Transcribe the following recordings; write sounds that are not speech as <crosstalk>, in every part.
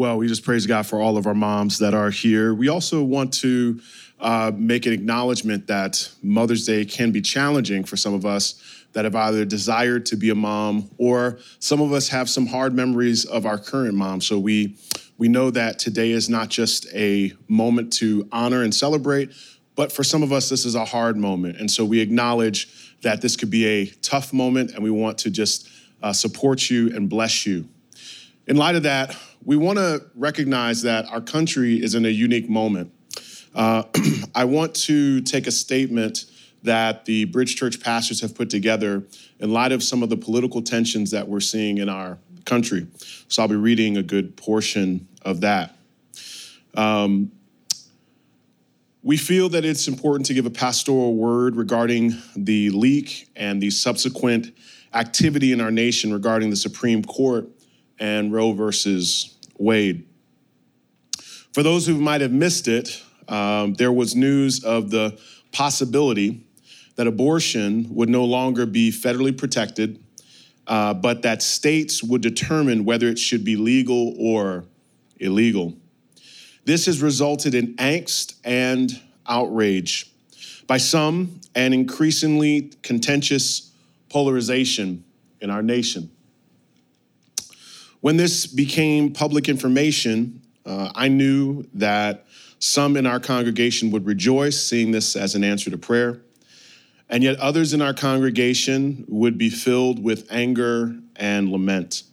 Well, we just praise God for all of our moms that are here. We also want to uh, make an acknowledgement that Mother's Day can be challenging for some of us that have either desired to be a mom or some of us have some hard memories of our current mom. So we we know that today is not just a moment to honor and celebrate, but for some of us this is a hard moment. And so we acknowledge that this could be a tough moment and we want to just uh, support you and bless you. In light of that, we want to recognize that our country is in a unique moment. Uh, <clears throat> I want to take a statement that the Bridge Church pastors have put together in light of some of the political tensions that we're seeing in our country. So I'll be reading a good portion of that. Um, we feel that it's important to give a pastoral word regarding the leak and the subsequent activity in our nation regarding the Supreme Court and Roe versus Wade. For those who might have missed it, um, there was news of the possibility that abortion would no longer be federally protected, uh, but that states would determine whether it should be legal or illegal. This has resulted in angst and outrage by some and increasingly contentious polarization in our nation. When this became public information, uh, I knew that some in our congregation would rejoice, seeing this as an answer to prayer. And yet others in our congregation would be filled with anger and lament.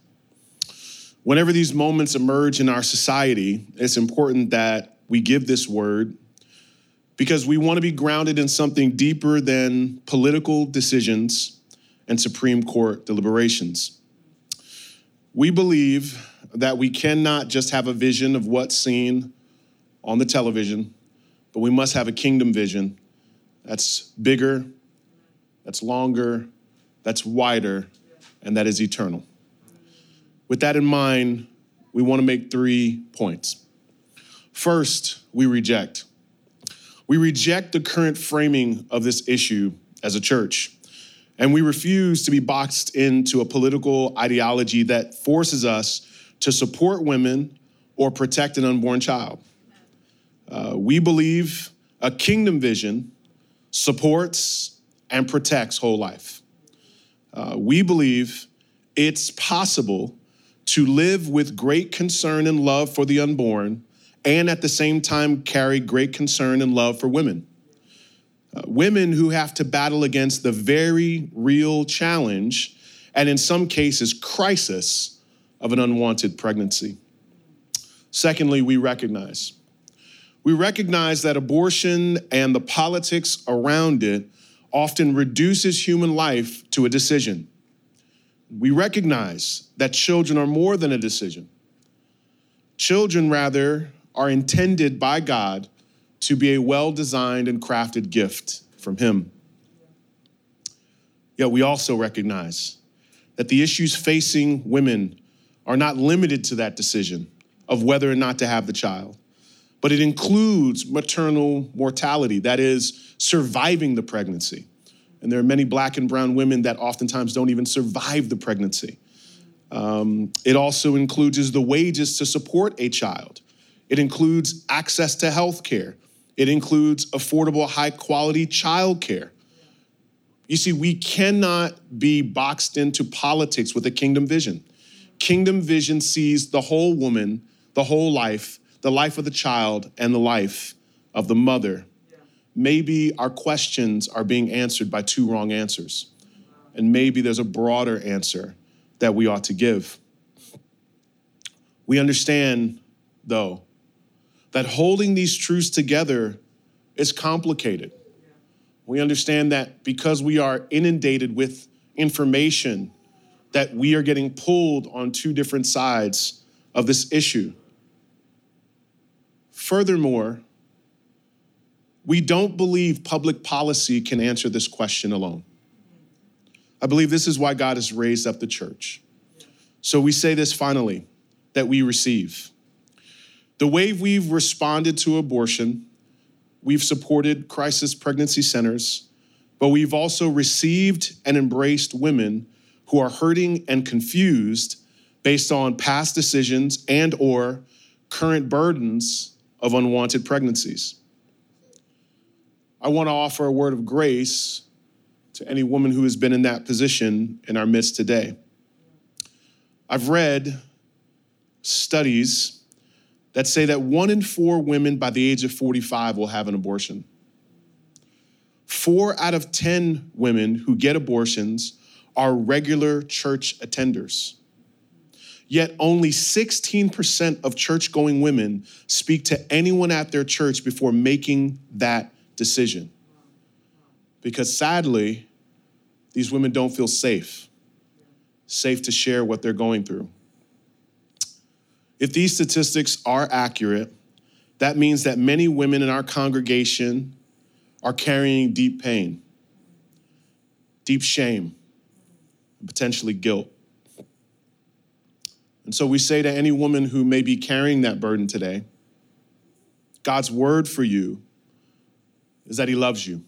Whenever these moments emerge in our society, it's important that we give this word because we want to be grounded in something deeper than political decisions and Supreme Court deliberations. We believe that we cannot just have a vision of what's seen on the television, but we must have a kingdom vision that's bigger, that's longer, that's wider, and that is eternal. With that in mind, we want to make three points. First, we reject. We reject the current framing of this issue as a church, and we refuse to be boxed into a political ideology that forces us to support women or protect an unborn child. Uh, we believe a kingdom vision supports and protects whole life. Uh, we believe it's possible to live with great concern and love for the unborn and at the same time carry great concern and love for women. Women who have to battle against the very real challenge and, in some cases, crisis of an unwanted pregnancy. Secondly, we recognize we recognize that abortion and the politics around it often reduces human life to a decision. We recognize that children are more than a decision. Children, rather, are intended by God to be a well designed and crafted gift from Him. Yet we also recognize that the issues facing women are not limited to that decision of whether or not to have the child but it includes maternal mortality, that is, surviving the pregnancy. And there are many black and brown women that oftentimes don't even survive the pregnancy. Um, it also includes the wages to support a child. It includes access to health care. It includes affordable, high quality child care. You see, we cannot be boxed into politics with a kingdom vision. Kingdom vision sees the whole woman, the whole life, the life of the child and the life of the mother. Maybe our questions are being answered by two wrong answers. And maybe there's a broader answer that we ought to give. We understand, though, that holding these truths together is complicated. We understand that because we are inundated with information, that we are getting pulled on two different sides of this issue. Furthermore, we don't believe public policy can answer this question alone. I believe this is why God has raised up the church. So we say this finally that we receive. The way we've responded to abortion, we've supported crisis pregnancy centers, but we've also received and embraced women who are hurting and confused based on past decisions and or current burdens of unwanted pregnancies. I want to offer a word of grace to any woman who has been in that position in our midst today. I've read studies that say that one in four women by the age of 45 will have an abortion. Four out of 10 women who get abortions are regular church attenders. Yet only 16% of church going women speak to anyone at their church before making that decision. Because sadly, these women don't feel safe, safe to share what they're going through. If these statistics are accurate, that means that many women in our congregation are carrying deep pain, deep shame, and potentially guilt. And so we say to any woman who may be carrying that burden today, God's word for you is that He loves you,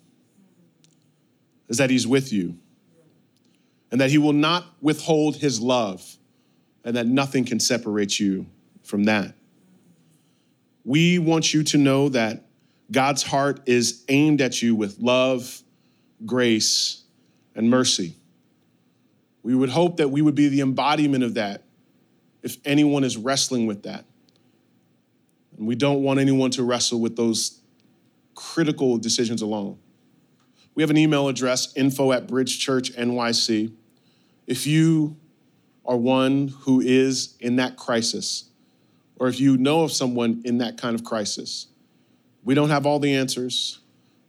is that He's with you, and that He will not withhold His love, and that nothing can separate you from that. We want you to know that God's heart is aimed at you with love, grace, and mercy. We would hope that we would be the embodiment of that if anyone is wrestling with that. And we don't want anyone to wrestle with those critical decisions alone. We have an email address, info at Bridge Church NYC. If you are one who is in that crisis, or if you know of someone in that kind of crisis, we don't have all the answers,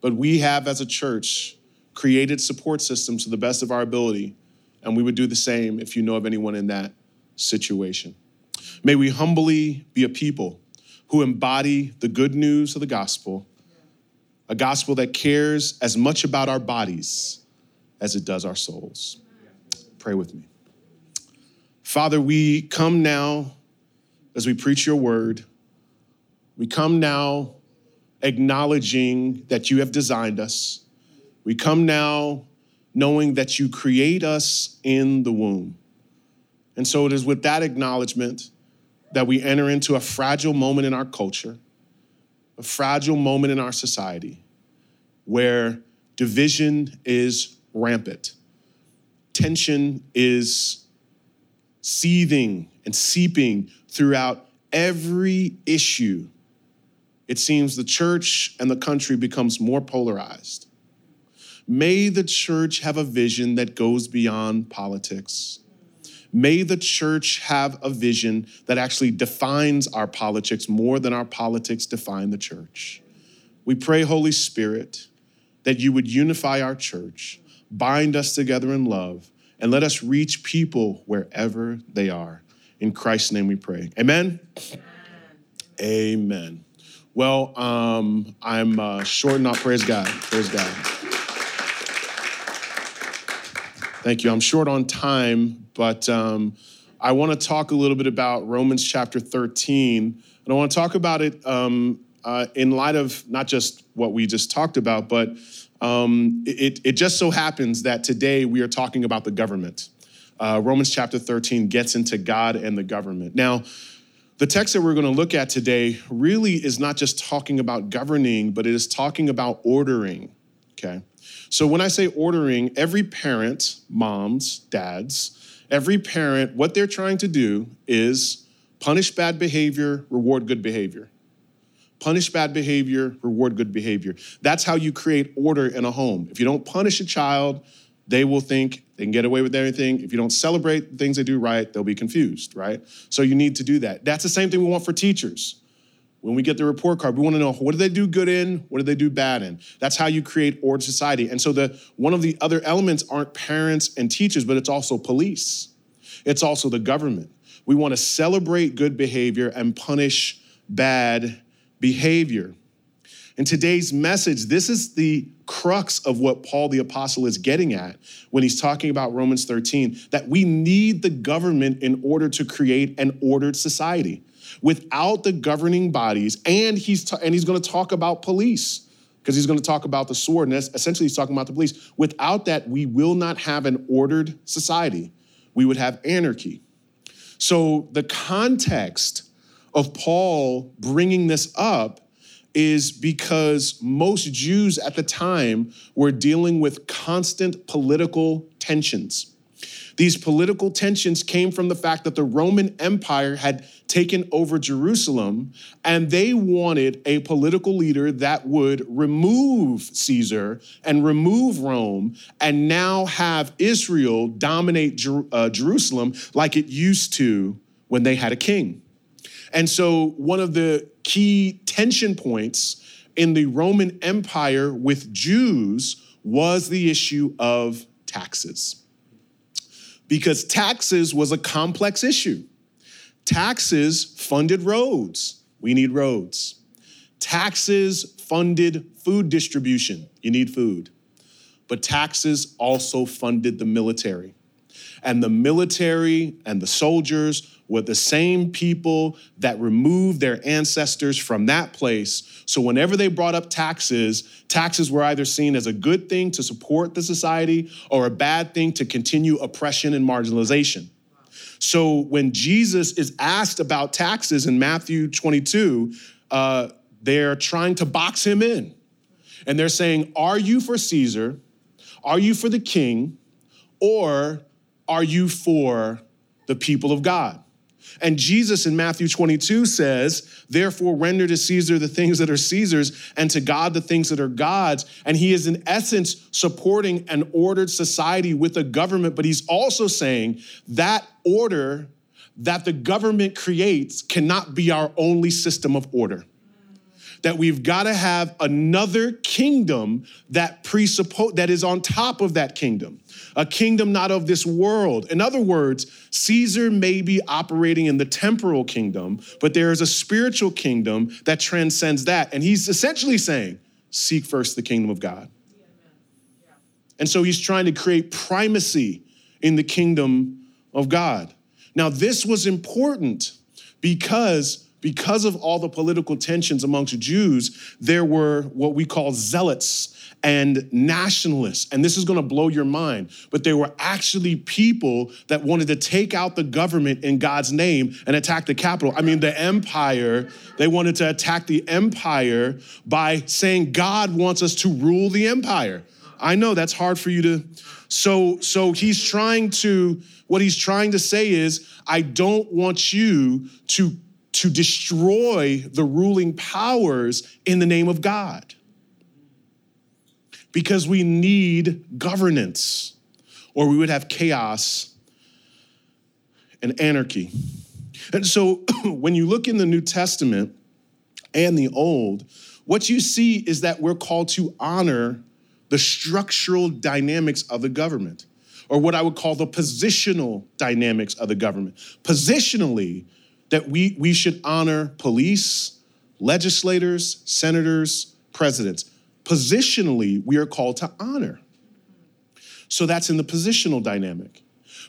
but we have as a church created support systems to the best of our ability, and we would do the same if you know of anyone in that situation. May we humbly be a people who embody the good news of the gospel a gospel that cares as much about our bodies as it does our souls. Pray with me. Father, we come now as we preach your word. We come now acknowledging that you have designed us. We come now knowing that you create us in the womb. And so it is with that acknowledgement that we enter into a fragile moment in our culture a fragile moment in our society where division is rampant, tension is seething and seeping throughout every issue. It seems the church and the country becomes more polarized. May the church have a vision that goes beyond politics. May the church have a vision that actually defines our politics more than our politics define the church. We pray, Holy Spirit, that you would unify our church, bind us together in love, and let us reach people wherever they are. In Christ's name we pray. Amen. Amen. Amen. Well, um, I'm uh, short not praise God. Praise God. Thank you. I'm short on time, but um, I want to talk a little bit about Romans chapter 13. And I want to talk about it um, uh, in light of not just what we just talked about, but um, it, it just so happens that today we are talking about the government. Uh, Romans chapter 13 gets into God and the government. Now, the text that we're going to look at today really is not just talking about governing, but it is talking about ordering, okay? So when I say ordering, every parent, moms, dads, every parent, what they're trying to do is punish bad behavior, reward good behavior. Punish bad behavior, reward good behavior. That's how you create order in a home. If you don't punish a child, they will think they can get away with anything. If you don't celebrate the things they do right, they'll be confused, right? So you need to do that. That's the same thing we want for teachers. When we get the report card, we want to know what do they do good in, what do they do bad in. That's how you create ordered society. And so the one of the other elements aren't parents and teachers, but it's also police. It's also the government. We want to celebrate good behavior and punish bad behavior. In today's message, this is the crux of what Paul the Apostle is getting at when he's talking about Romans 13 that we need the government in order to create an ordered society. Without the governing bodies, and he's, ta- and he's going to talk about police because he's going to talk about the sword, and essentially he's talking about the police. Without that, we will not have an ordered society. We would have anarchy. So the context of Paul bringing this up is because most Jews at the time were dealing with constant political tensions. These political tensions came from the fact that the Roman Empire had taken over Jerusalem and they wanted a political leader that would remove Caesar and remove Rome and now have Israel dominate Jer- uh, Jerusalem like it used to when they had a king. And so, one of the key tension points in the Roman Empire with Jews was the issue of taxes. Because taxes was a complex issue. Taxes funded roads. We need roads. Taxes funded food distribution. You need food. But taxes also funded the military. And the military and the soldiers were the same people that removed their ancestors from that place. So whenever they brought up taxes, taxes were either seen as a good thing to support the society or a bad thing to continue oppression and marginalization. So when Jesus is asked about taxes in Matthew 22, uh, they're trying to box him in. And they're saying, Are you for Caesar? Are you for the king? Or are you for the people of God? And Jesus in Matthew 22 says, Therefore, render to Caesar the things that are Caesar's, and to God the things that are God's. And he is, in essence, supporting an ordered society with a government, but he's also saying that order that the government creates cannot be our only system of order that we've got to have another kingdom that presuppose that is on top of that kingdom a kingdom not of this world. In other words caesar may be operating in the temporal kingdom but there is a spiritual kingdom that transcends that. And he's essentially saying seek first the kingdom of god. And so he's trying to create primacy in the kingdom of god. Now this was important because because of all the political tensions amongst Jews, there were what we call zealots and nationalists. And this is going to blow your mind. But there were actually people that wanted to take out the government in God's name and attack the capital. I mean, the empire, they wanted to attack the empire by saying God wants us to rule the empire. I know that's hard for you to. So, so he's trying to, what he's trying to say is, I don't want you to to destroy the ruling powers in the name of God. Because we need governance, or we would have chaos and anarchy. And so <clears throat> when you look in the New Testament and the Old, what you see is that we're called to honor the structural dynamics of the government, or what I would call the positional dynamics of the government. Positionally, that we, we should honor police, legislators, senators, presidents. Positionally, we are called to honor. So that's in the positional dynamic.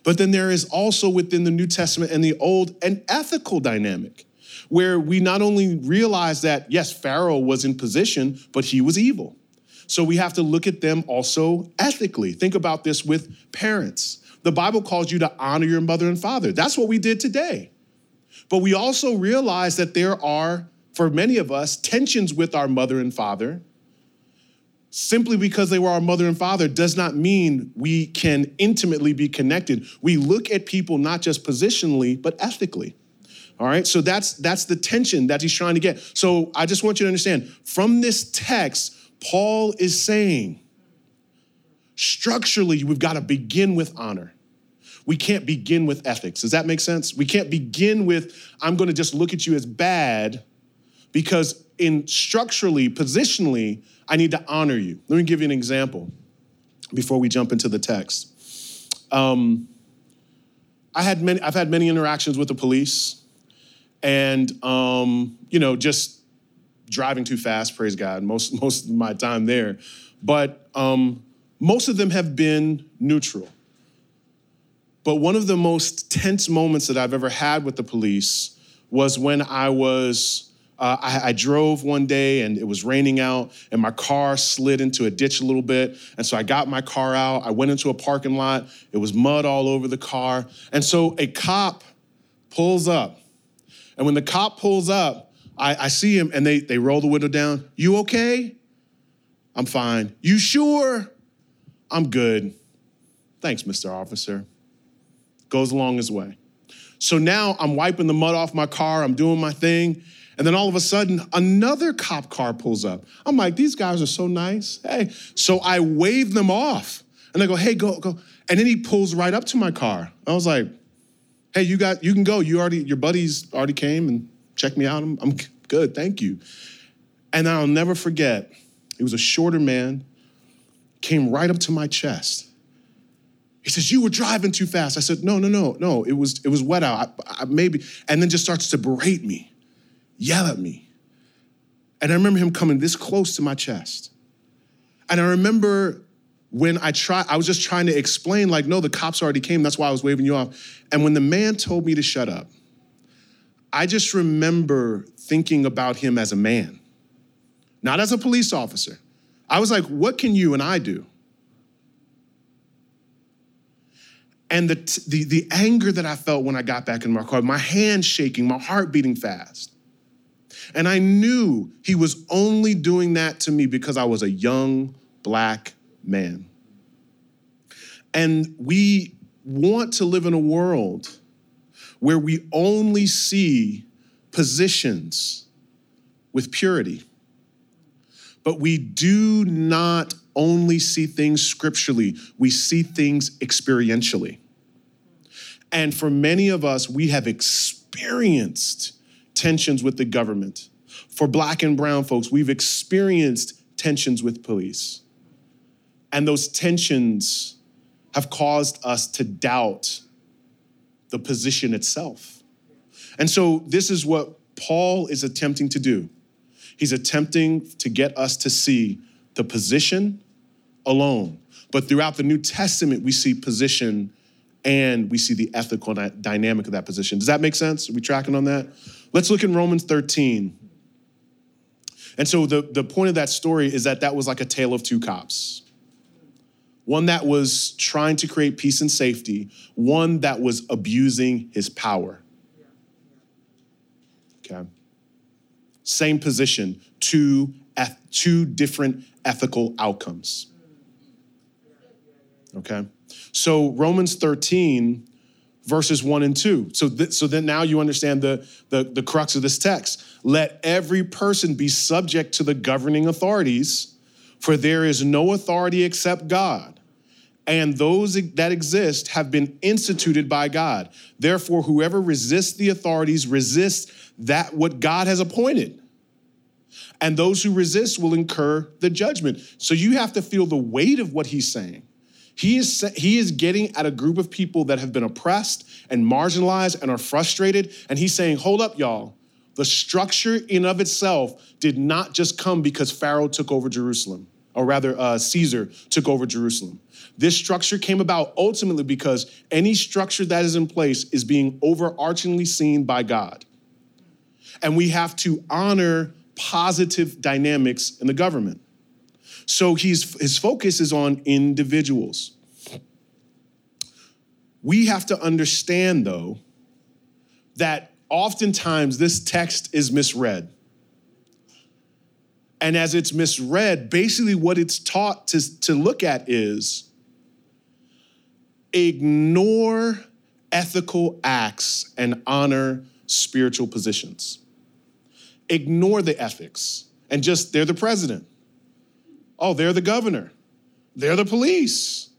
But then there is also within the New Testament and the Old an ethical dynamic where we not only realize that, yes, Pharaoh was in position, but he was evil. So we have to look at them also ethically. Think about this with parents. The Bible calls you to honor your mother and father. That's what we did today. But we also realize that there are, for many of us, tensions with our mother and father. Simply because they were our mother and father does not mean we can intimately be connected. We look at people not just positionally, but ethically. All right, so that's that's the tension that he's trying to get. So I just want you to understand from this text, Paul is saying structurally, we've got to begin with honor we can't begin with ethics. Does that make sense? We can't begin with, I'm going to just look at you as bad because in structurally, positionally, I need to honor you. Let me give you an example before we jump into the text. Um, I had many, I've had many interactions with the police, and um, you know, just driving too fast, praise God, most, most of my time there. But um, most of them have been neutral. But one of the most tense moments that I've ever had with the police was when I was uh, I, I, drove one day and it was raining out, and my car slid into a ditch a little bit. And so I got my car out. I went into a parking lot. It was mud all over the car. And so a cop pulls up. And when the cop pulls up, I, I see him and they, they roll the window down. You okay? I'm fine. You sure? I'm good. Thanks, Mr. Officer. Goes along his way. So now I'm wiping the mud off my car, I'm doing my thing, and then all of a sudden, another cop car pulls up. I'm like, these guys are so nice. Hey. So I wave them off. And I go, hey, go, go. And then he pulls right up to my car. I was like, hey, you got, you can go. You already, your buddies already came and checked me out. I'm, I'm good, thank you. And I'll never forget, he was a shorter man, came right up to my chest. He says, "You were driving too fast." I said, "No, no, no, no. It was it was wet out. I, I, maybe." And then just starts to berate me yell at me. And I remember him coming this close to my chest. And I remember when I tried, I was just trying to explain, like, no, the cops already came. That's why I was waving you off. And when the man told me to shut up, I just remember thinking about him as a man, not as a police officer. I was like, what can you and I do? And the, the, the anger that I felt when I got back in my car, my hands shaking, my heart beating fast. And I knew he was only doing that to me because I was a young black man. And we want to live in a world where we only see positions with purity. But we do not only see things scripturally, we see things experientially. And for many of us, we have experienced tensions with the government. For black and brown folks, we've experienced tensions with police. And those tensions have caused us to doubt the position itself. And so, this is what Paul is attempting to do. He's attempting to get us to see the position alone. But throughout the New Testament, we see position and we see the ethical dynamic of that position. Does that make sense? Are we tracking on that? Let's look in Romans 13. And so the, the point of that story is that that was like a tale of two cops. One that was trying to create peace and safety, one that was abusing his power. Okay. Same position, two, two different ethical outcomes. Okay. So Romans 13 verses 1 and 2. So, th- so then now you understand the, the, the crux of this text. Let every person be subject to the governing authorities, for there is no authority except God. And those that exist have been instituted by God. Therefore, whoever resists the authorities resists that what God has appointed. And those who resist will incur the judgment. So you have to feel the weight of what he's saying. He is, he is getting at a group of people that have been oppressed and marginalized and are frustrated. And he's saying, hold up, y'all. The structure in of itself did not just come because Pharaoh took over Jerusalem, or rather, uh, Caesar took over Jerusalem. This structure came about ultimately because any structure that is in place is being overarchingly seen by God. And we have to honor positive dynamics in the government. So he's, his focus is on individuals. We have to understand, though, that oftentimes this text is misread. And as it's misread, basically what it's taught to, to look at is ignore ethical acts and honor spiritual positions. Ignore the ethics and just, they're the president. Oh, they're the governor. They're the police.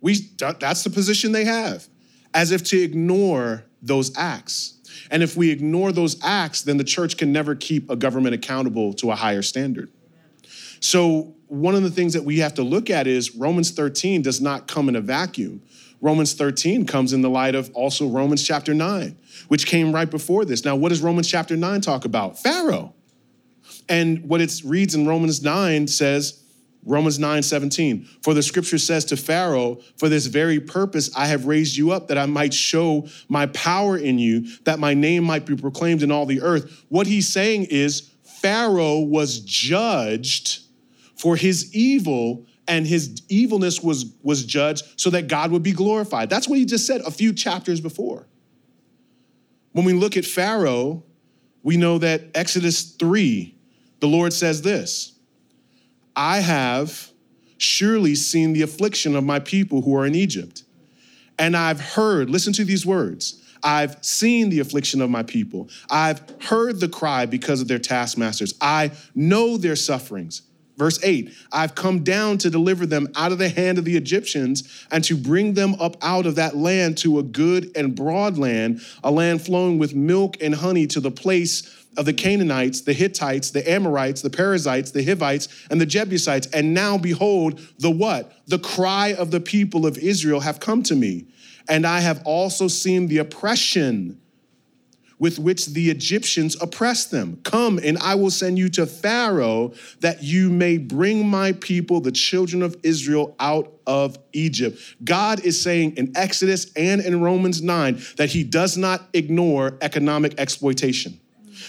We, that's the position they have, as if to ignore those acts. And if we ignore those acts, then the church can never keep a government accountable to a higher standard. So, one of the things that we have to look at is Romans 13 does not come in a vacuum. Romans 13 comes in the light of also Romans chapter 9, which came right before this. Now, what does Romans chapter 9 talk about? Pharaoh. And what it reads in Romans 9 says, Romans 9, 17. For the scripture says to Pharaoh, For this very purpose I have raised you up, that I might show my power in you, that my name might be proclaimed in all the earth. What he's saying is, Pharaoh was judged for his evil, and his evilness was, was judged so that God would be glorified. That's what he just said a few chapters before. When we look at Pharaoh, we know that Exodus 3, the Lord says this. I have surely seen the affliction of my people who are in Egypt. And I've heard, listen to these words. I've seen the affliction of my people. I've heard the cry because of their taskmasters. I know their sufferings. Verse 8 I've come down to deliver them out of the hand of the Egyptians and to bring them up out of that land to a good and broad land, a land flowing with milk and honey to the place of the Canaanites, the Hittites, the Amorites, the Perizzites, the Hivites, and the Jebusites. And now behold, the what? The cry of the people of Israel have come to me. And I have also seen the oppression with which the Egyptians oppressed them. Come, and I will send you to Pharaoh that you may bring my people, the children of Israel, out of Egypt. God is saying in Exodus and in Romans 9 that he does not ignore economic exploitation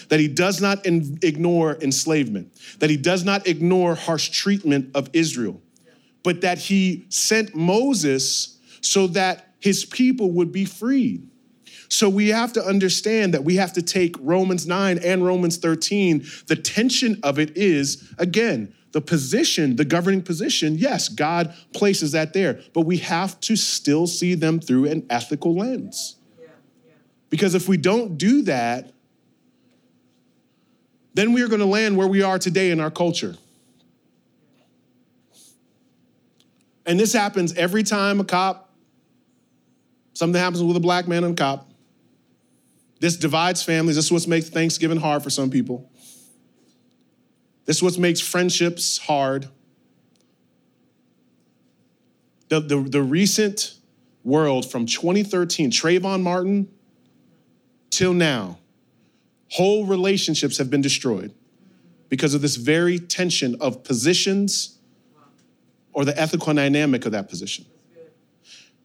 that he does not in, ignore enslavement, that he does not ignore harsh treatment of Israel, but that he sent Moses so that his people would be freed. So we have to understand that we have to take Romans 9 and Romans 13. The tension of it is, again, the position, the governing position, yes, God places that there, but we have to still see them through an ethical lens. Because if we don't do that, then we are going to land where we are today in our culture. And this happens every time a cop, something happens with a black man and a cop. This divides families. This is what makes Thanksgiving hard for some people. This is what makes friendships hard. The, the, the recent world from 2013, Trayvon Martin, till now, Whole relationships have been destroyed because of this very tension of positions or the ethical dynamic of that position.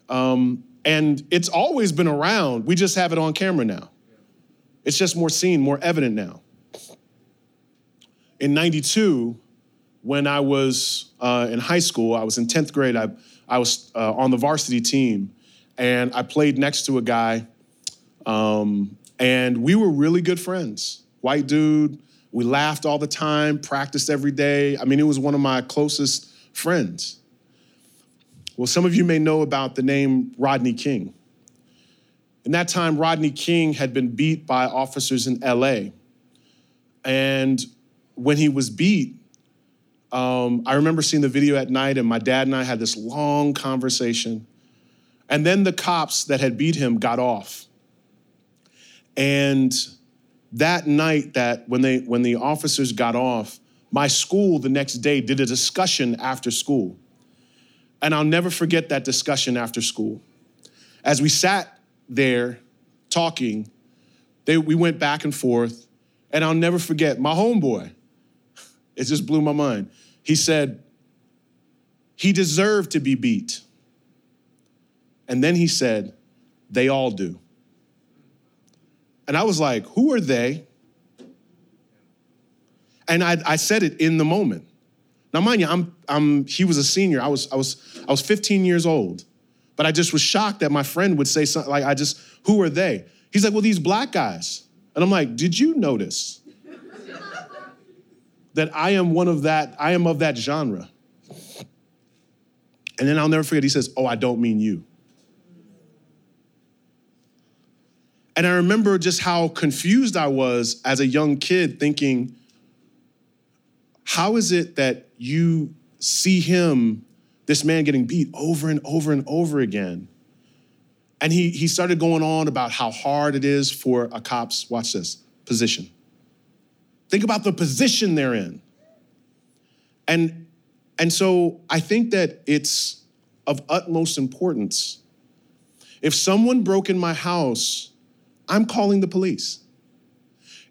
Um, and it's always been around. We just have it on camera now. It's just more seen, more evident now. In 92, when I was uh, in high school, I was in 10th grade, I, I was uh, on the varsity team, and I played next to a guy um, and we were really good friends. White dude, we laughed all the time, practiced every day. I mean, it was one of my closest friends. Well, some of you may know about the name Rodney King. In that time, Rodney King had been beat by officers in LA. And when he was beat, um, I remember seeing the video at night, and my dad and I had this long conversation. And then the cops that had beat him got off. And that night that when they when the officers got off, my school the next day did a discussion after school. And I'll never forget that discussion after school. As we sat there talking, they, we went back and forth, and I'll never forget my homeboy. It just blew my mind. He said, he deserved to be beat. And then he said, they all do. And I was like, who are they? And I, I said it in the moment. Now, mind you, I'm, I'm, he was a senior. I was, I, was, I was 15 years old. But I just was shocked that my friend would say something like, I just, who are they? He's like, well, these black guys. And I'm like, did you notice that I am one of that, I am of that genre? And then I'll never forget, he says, oh, I don't mean you. And I remember just how confused I was as a young kid, thinking, how is it that you see him, this man getting beat over and over and over again? And he, he started going on about how hard it is for a cop's, watch this, position. Think about the position they're in. And, and so I think that it's of utmost importance. If someone broke in my house I'm calling the police.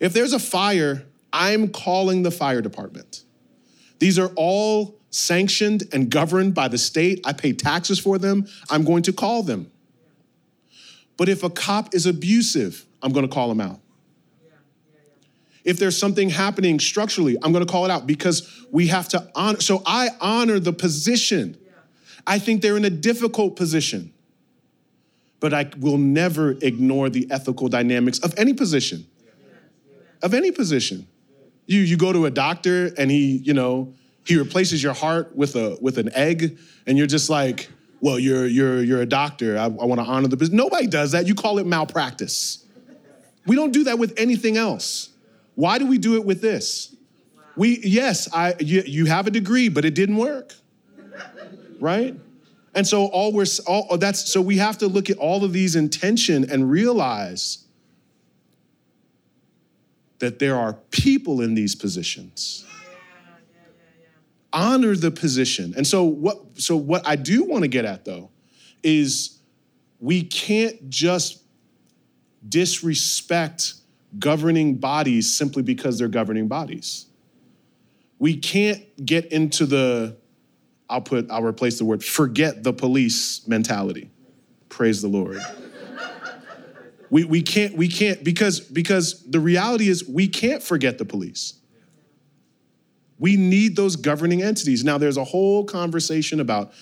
If there's a fire I'm calling the fire department. These are all sanctioned and governed by the state. I pay taxes for them. I'm going to call them. But if a cop is abusive, I'm going to call him out. If there's something happening structurally, I'm going to call it out because we have to honor. So I honor the position. I think they're in a difficult position. But I will never ignore the ethical dynamics of any position. Of any position. You you go to a doctor and he, you know, he replaces your heart with a with an egg, and you're just like, well, you're you're you're a doctor. I, I want to honor the business. Nobody does that. You call it malpractice. We don't do that with anything else. Why do we do it with this? We yes, I you, you have a degree, but it didn't work, right? And so all we're all oh, that's so we have to look at all of these intention and realize that there are people in these positions honor the position. And so what so what I do want to get at though is we can't just disrespect governing bodies simply because they're governing bodies. We can't get into the I'll put I'll replace the word forget the police mentality. Praise the Lord. <laughs> we, we can't we can't because because the reality is we can't forget the police we need those governing entities. Now, there's a whole conversation about,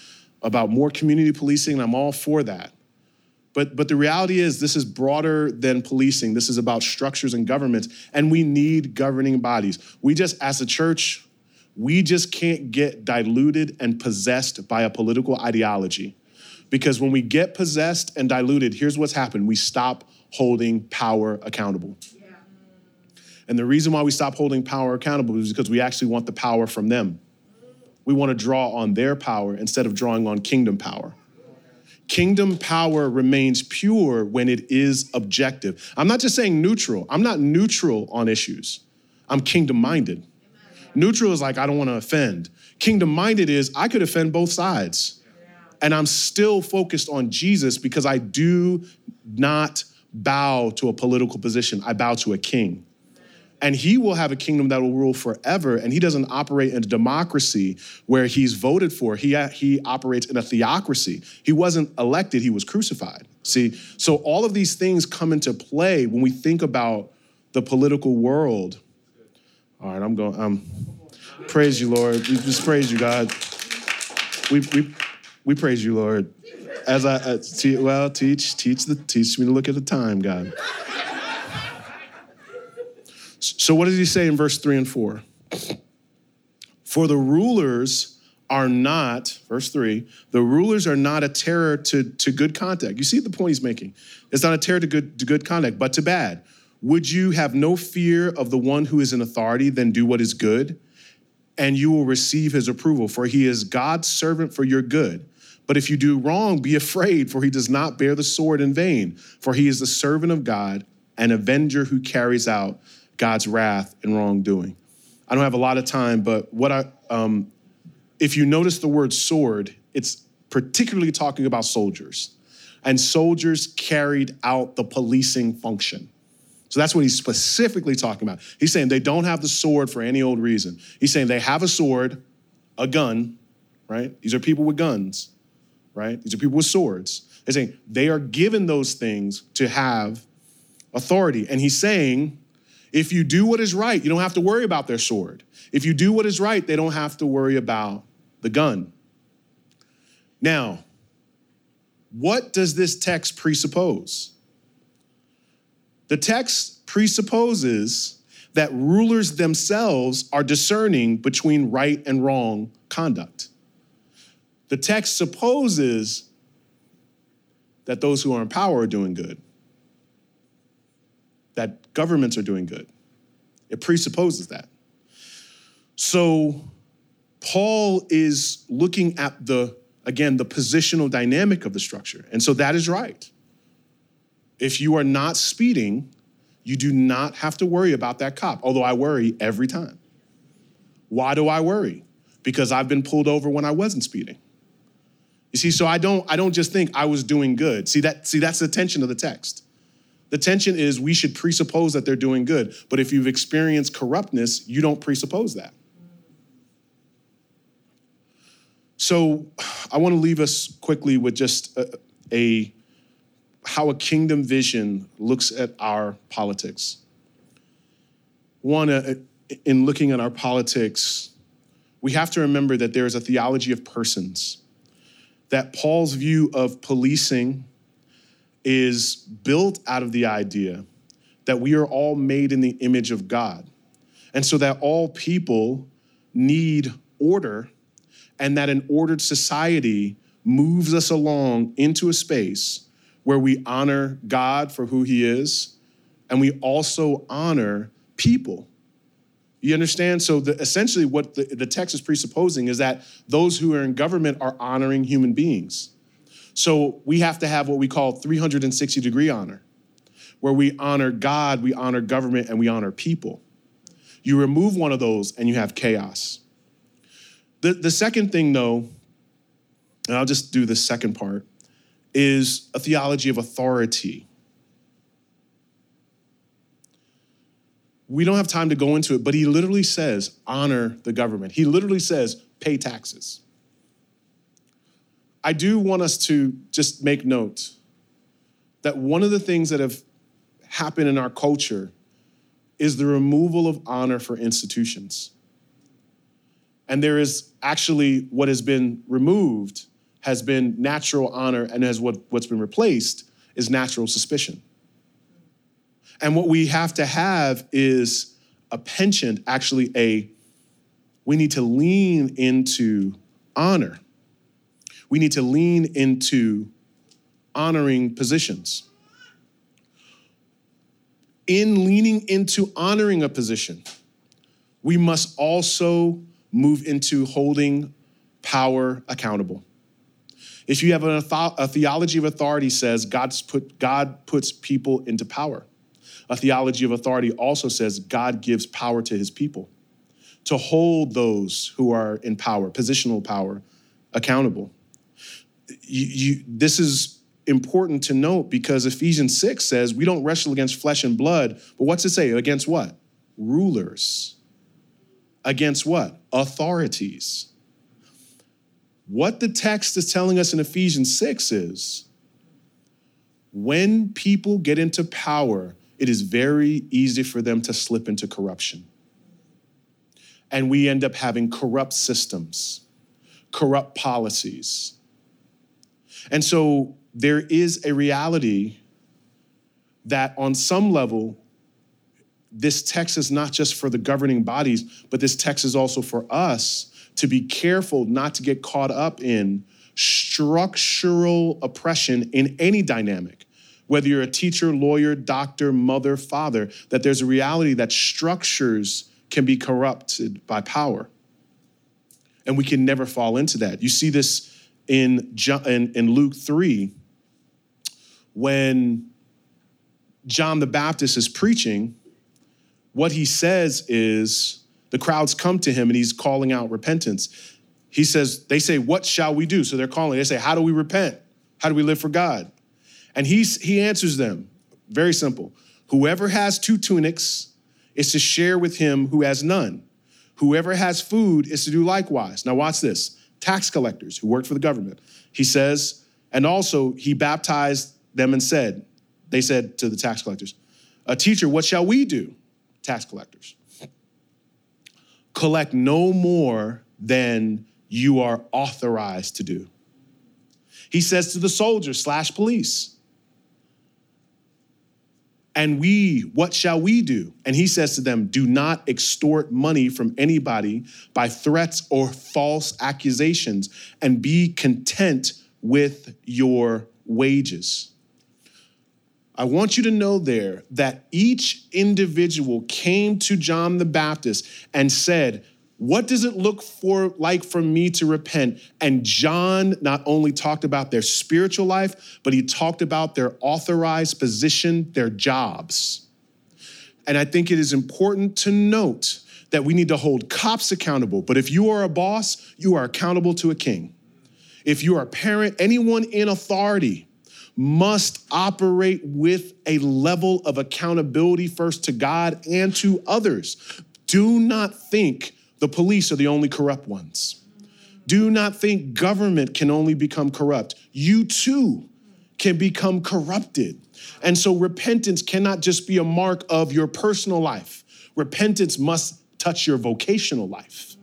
about more community policing, and I'm all for that. But, but the reality is, this is broader than policing. This is about structures and governments, and we need governing bodies. We just, as a church, we just can't get diluted and possessed by a political ideology. Because when we get possessed and diluted, here's what's happened we stop holding power accountable. And the reason why we stop holding power accountable is because we actually want the power from them. We want to draw on their power instead of drawing on kingdom power. Kingdom power remains pure when it is objective. I'm not just saying neutral, I'm not neutral on issues. I'm kingdom minded. Neutral is like, I don't want to offend. Kingdom minded is, I could offend both sides. And I'm still focused on Jesus because I do not bow to a political position, I bow to a king and he will have a kingdom that will rule forever. And he doesn't operate in a democracy where he's voted for. He, he operates in a theocracy. He wasn't elected. He was crucified. See so all of these things come into play when we think about the political world. All right i'm going um praise you lord. We just praise you god. We we, we praise you lord. As i uh, te- well teach teach the teach me to look at the time god so, what does he say in verse 3 and 4? For the rulers are not, verse 3, the rulers are not a terror to, to good conduct. You see the point he's making. It's not a terror to good, to good conduct, but to bad. Would you have no fear of the one who is in authority, then do what is good? And you will receive his approval, for he is God's servant for your good. But if you do wrong, be afraid, for he does not bear the sword in vain, for he is the servant of God, an avenger who carries out God's wrath and wrongdoing. I don't have a lot of time, but what I, um, if you notice the word sword, it's particularly talking about soldiers. And soldiers carried out the policing function. So that's what he's specifically talking about. He's saying they don't have the sword for any old reason. He's saying they have a sword, a gun, right? These are people with guns, right? These are people with swords. He's saying they are given those things to have authority. And he's saying if you do what is right, you don't have to worry about their sword. If you do what is right, they don't have to worry about the gun. Now, what does this text presuppose? The text presupposes that rulers themselves are discerning between right and wrong conduct. The text supposes that those who are in power are doing good governments are doing good. It presupposes that. So Paul is looking at the, again, the positional dynamic of the structure. And so that is right. If you are not speeding, you do not have to worry about that cop, although I worry every time. Why do I worry? Because I've been pulled over when I wasn't speeding. You see, so I don't I don't just think I was doing good. See that see that's the tension of the text. The tension is we should presuppose that they're doing good. But if you've experienced corruptness, you don't presuppose that. So <sighs> I want to leave us quickly with just a, a how a kingdom vision looks at our politics. One, uh, in looking at our politics, we have to remember that there is a theology of persons, that Paul's view of policing is built out of the idea that we are all made in the image of God. And so that all people need order, and that an ordered society moves us along into a space where we honor God for who He is, and we also honor people. You understand? So, the, essentially, what the, the text is presupposing is that those who are in government are honoring human beings. So, we have to have what we call 360 degree honor, where we honor God, we honor government, and we honor people. You remove one of those, and you have chaos. The, the second thing, though, and I'll just do the second part, is a theology of authority. We don't have time to go into it, but he literally says, honor the government. He literally says, pay taxes. I do want us to just make note that one of the things that have happened in our culture is the removal of honor for institutions. And there is actually what has been removed has been natural honor, and as what, what's been replaced is natural suspicion. And what we have to have is a penchant, actually, a we need to lean into honor. We need to lean into honoring positions. In leaning into honoring a position, we must also move into holding power accountable. If you have an, a theology of authority says God's put, God puts people into power. A theology of authority also says God gives power to his people to hold those who are in power, positional power, accountable. You, you, this is important to note because Ephesians 6 says we don't wrestle against flesh and blood, but what's it say? Against what? Rulers. Against what? Authorities. What the text is telling us in Ephesians 6 is when people get into power, it is very easy for them to slip into corruption. And we end up having corrupt systems, corrupt policies. And so there is a reality that on some level, this text is not just for the governing bodies, but this text is also for us to be careful not to get caught up in structural oppression in any dynamic whether you're a teacher, lawyer, doctor, mother, father, that there's a reality that structures can be corrupted by power. And we can never fall into that. You see this in, in, in Luke 3 when John the Baptist is preaching. What he says is the crowds come to him and he's calling out repentance. He says, they say, What shall we do? So they're calling, they say, How do we repent? How do we live for God? And he's, he answers them very simple. Whoever has two tunics is to share with him who has none. Whoever has food is to do likewise. Now, watch this tax collectors who worked for the government. He says, and also he baptized them and said, they said to the tax collectors, a teacher, what shall we do? Tax collectors. Collect no more than you are authorized to do. He says to the soldiers slash police, and we, what shall we do? And he says to them, Do not extort money from anybody by threats or false accusations, and be content with your wages. I want you to know there that each individual came to John the Baptist and said, what does it look for like for me to repent? And John not only talked about their spiritual life, but he talked about their authorized position, their jobs. And I think it is important to note that we need to hold cops accountable. But if you are a boss, you are accountable to a king. If you are a parent, anyone in authority, must operate with a level of accountability first to God and to others. Do not think the police are the only corrupt ones. Do not think government can only become corrupt. You too can become corrupted. And so repentance cannot just be a mark of your personal life, repentance must touch your vocational life.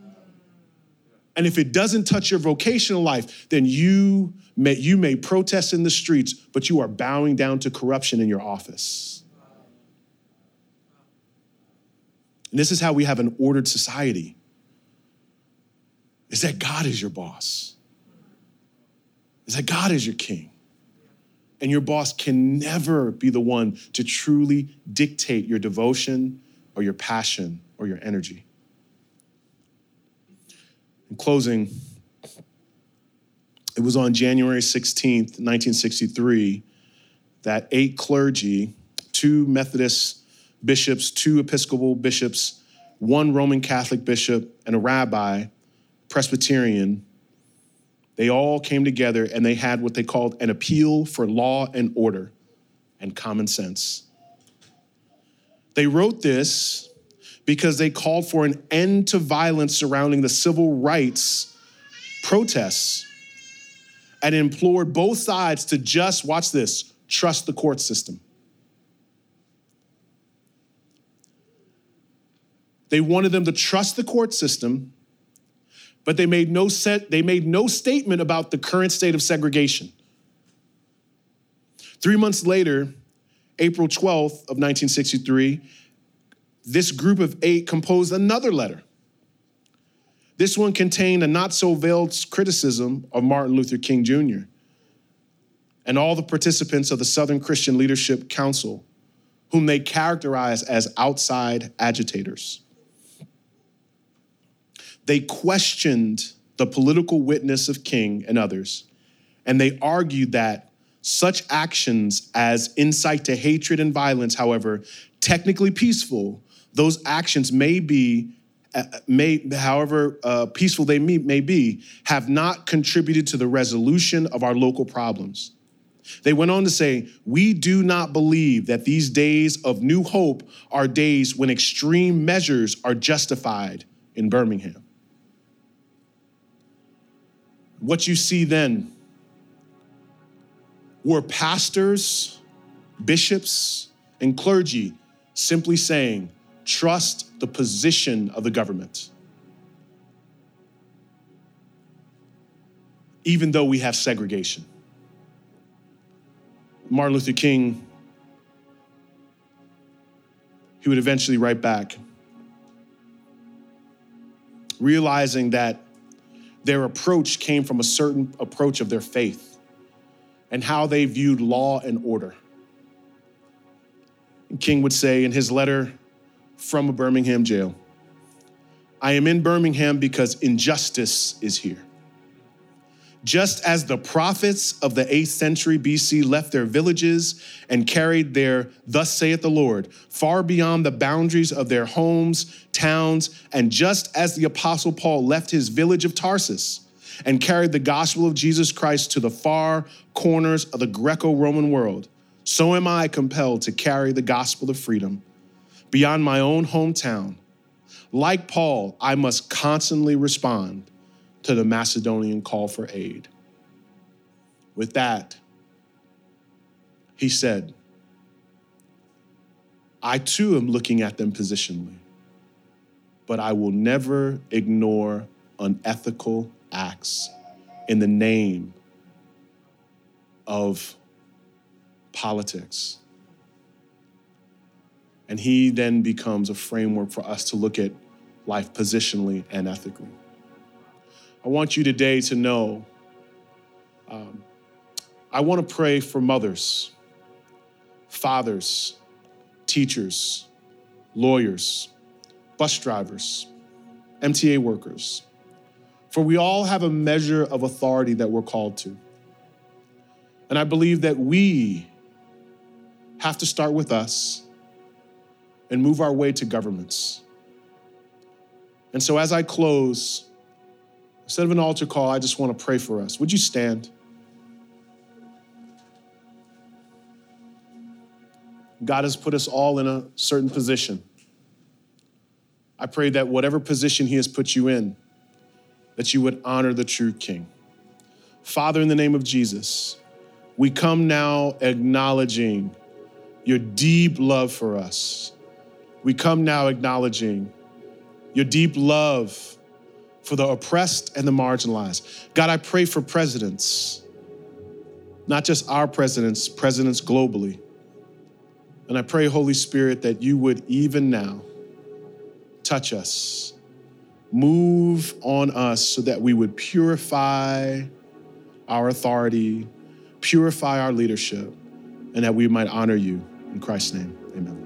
And if it doesn't touch your vocational life, then you may, you may protest in the streets, but you are bowing down to corruption in your office. And this is how we have an ordered society. Is that God is your boss. Is that God is your king. And your boss can never be the one to truly dictate your devotion or your passion or your energy. In closing, it was on January 16th, 1963, that eight clergy, two Methodist bishops, two Episcopal bishops, one Roman Catholic bishop, and a rabbi, Presbyterian, they all came together and they had what they called an appeal for law and order and common sense. They wrote this because they called for an end to violence surrounding the civil rights protests and implored both sides to just, watch this, trust the court system. They wanted them to trust the court system but they made no set, they made no statement about the current state of segregation. Three months later, April 12th of 1963, this group of eight composed another letter. This one contained a not so veiled criticism of Martin Luther King Jr. and all the participants of the Southern Christian Leadership Council, whom they characterized as outside agitators. They questioned the political witness of King and others, and they argued that such actions as incite to hatred and violence, however technically peaceful, those actions may be, uh, may, however uh, peaceful they may, may be, have not contributed to the resolution of our local problems. They went on to say, We do not believe that these days of new hope are days when extreme measures are justified in Birmingham what you see then were pastors, bishops, and clergy simply saying, trust the position of the government. Even though we have segregation. Martin Luther King, he would eventually write back, realizing that their approach came from a certain approach of their faith and how they viewed law and order. And King would say in his letter from a Birmingham jail I am in Birmingham because injustice is here. Just as the prophets of the 8th century BC left their villages and carried their, thus saith the Lord, far beyond the boundaries of their homes, towns, and just as the apostle Paul left his village of Tarsus and carried the gospel of Jesus Christ to the far corners of the Greco Roman world, so am I compelled to carry the gospel of freedom beyond my own hometown. Like Paul, I must constantly respond to the Macedonian call for aid. With that, he said, I too am looking at them positionally, but I will never ignore unethical acts in the name of politics. And he then becomes a framework for us to look at life positionally and ethically. I want you today to know um, I want to pray for mothers, fathers, teachers, lawyers, bus drivers, MTA workers, for we all have a measure of authority that we're called to. And I believe that we have to start with us and move our way to governments. And so as I close, Instead of an altar call, I just want to pray for us. Would you stand? God has put us all in a certain position. I pray that whatever position He has put you in, that you would honor the true King. Father, in the name of Jesus, we come now acknowledging your deep love for us. We come now acknowledging your deep love for the oppressed and the marginalized. God, I pray for presidents, not just our presidents, presidents globally. And I pray, Holy Spirit, that you would even now touch us, move on us so that we would purify our authority, purify our leadership, and that we might honor you. In Christ's name, amen.